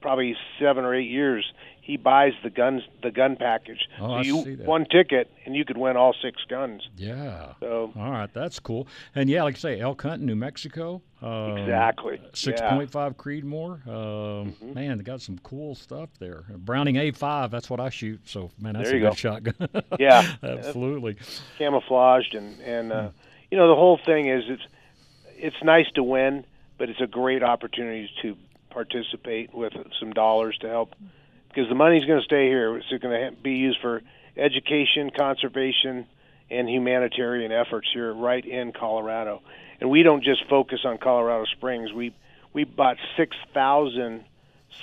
probably seven or eight years. He buys the guns, the gun package. Oh, so I you see that. one ticket and you could win all six guns. Yeah. So All right, that's cool. And yeah, like I say, elk hunting, New Mexico. Um, Exactly, Six yeah. Mm-hmm. point five Creedmoor. Um, Man, they got some cool stuff there. Browning A five. That's what I shoot. So man, that's a you good go. shotgun. Yeah. absolutely. camouflaged and and uh, you know the whole thing is it's it's nice to win, but it's a great opportunity to participate with some dollars to help because the money's going to stay here. It's going to be used for education, conservation, and humanitarian efforts here right in Colorado. And we don't just focus on Colorado Springs. We we bought six thousand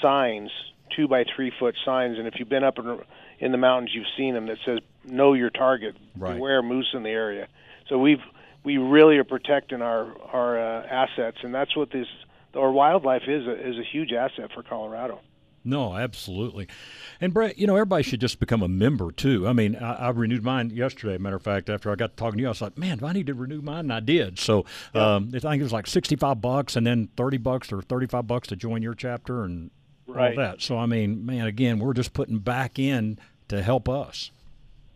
signs, two by three foot signs, and if you've been up in, in the mountains, you've seen them that says "Know your target." Right. Beware moose in the area. So we've we really are protecting our our uh, assets, and that's what this our wildlife is a, is a huge asset for Colorado. No, absolutely. And Brett, you know, everybody should just become a member too. I mean, I, I renewed mine yesterday. Matter of fact, after I got talking to you, I was like, man, do I need to renew mine? And I did. So um, I think it was like sixty-five bucks, and then thirty bucks or thirty-five bucks to join your chapter and Right. all that. So I mean, man, again, we're just putting back in to help us.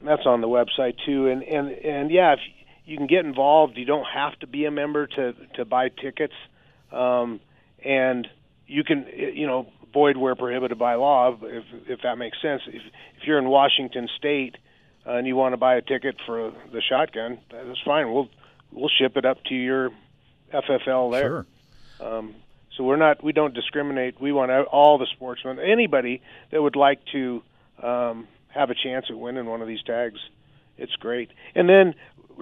That's on the website too, and and and yeah, if you can get involved, you don't have to be a member to to buy tickets, um, and you can you know void where prohibited by law if if that makes sense. If if you're in Washington State uh, and you want to buy a ticket for the shotgun, that's fine. We'll we'll ship it up to your FFL there. Sure. Um, so we're not we don't discriminate. We want all the sportsmen, anybody that would like to um, have a chance at winning one of these tags. It's great. And then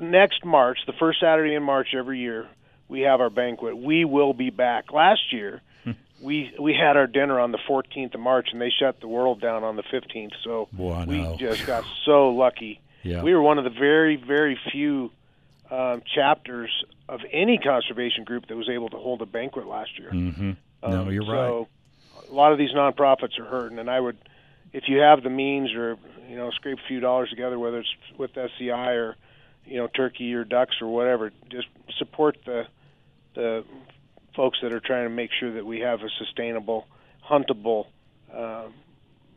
next March, the first Saturday in March every year, we have our banquet. We will be back. Last year, we we had our dinner on the 14th of March, and they shut the world down on the 15th. So Boy, I we just got so lucky. Yeah. We were one of the very, very few um, chapters of any conservation group that was able to hold a banquet last year. Mm-hmm. No, Um, you're right. so a lot of these nonprofits are hurting, and I would, if you have the means or you know, scrape a few dollars together, whether it's with SCI or you know, turkey or ducks or whatever, just support the the folks that are trying to make sure that we have a sustainable, huntable uh,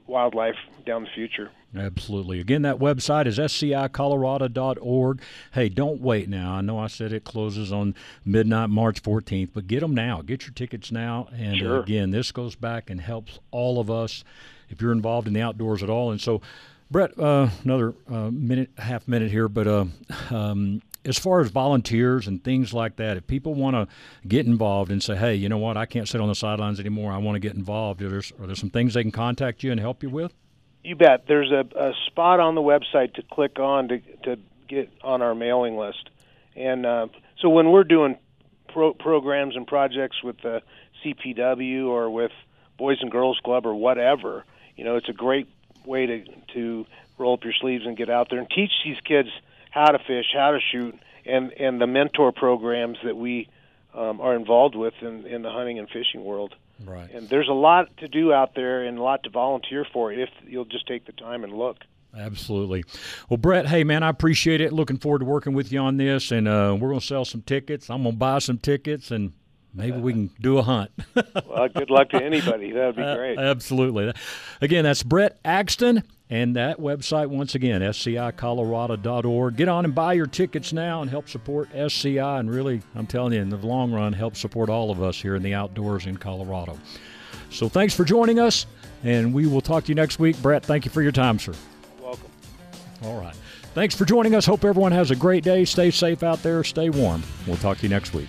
wildlife down the future. Absolutely. Again, that website is scicolorado.org. Hey, don't wait now. I know I said it closes on midnight March 14th, but get them now. Get your tickets now. And Sure. again, this goes back and helps all of us if you're involved in the outdoors at all. And so, Brett, uh, another uh, minute, half minute here, but uh, um, as far as volunteers and things like that, if people want to get involved and say, hey, you know what, I can't sit on the sidelines anymore, I want to get involved, are there, are there some things they can contact you and help you with? You bet. There's a, a spot on the website to click on to to get on our mailing list, and uh, so when we're doing pro- programs and projects with the CPW or with Boys and Girls Club or whatever, you know, it's a great way to to roll up your sleeves and get out there and teach these kids how to fish, how to shoot, and and the mentor programs that we um, are involved with in in the hunting and fishing world. Right. And there's a lot to do out there and a lot to volunteer for if you'll just take the time and look. Absolutely. Well, Brett, hey, man, I appreciate it. Looking forward to working with you on this. And uh, we're going to sell some tickets. I'm going to buy some tickets and maybe we can do a hunt. Well, good luck to anybody. That would be Uh, great. absolutely. Again, that's Brett Axton. And that website, once again, scicolorado.org. Get on and buy your tickets now and help support SCI. And really, I'm telling you, in the long run, help support all of us here in the outdoors in Colorado. So thanks for joining us. And we will talk to you next week. Brett, thank you for your time, sir. Welcome. All right. Thanks for joining us. Hope everyone has a great day. Stay safe out there. Stay warm. We'll talk to you next week.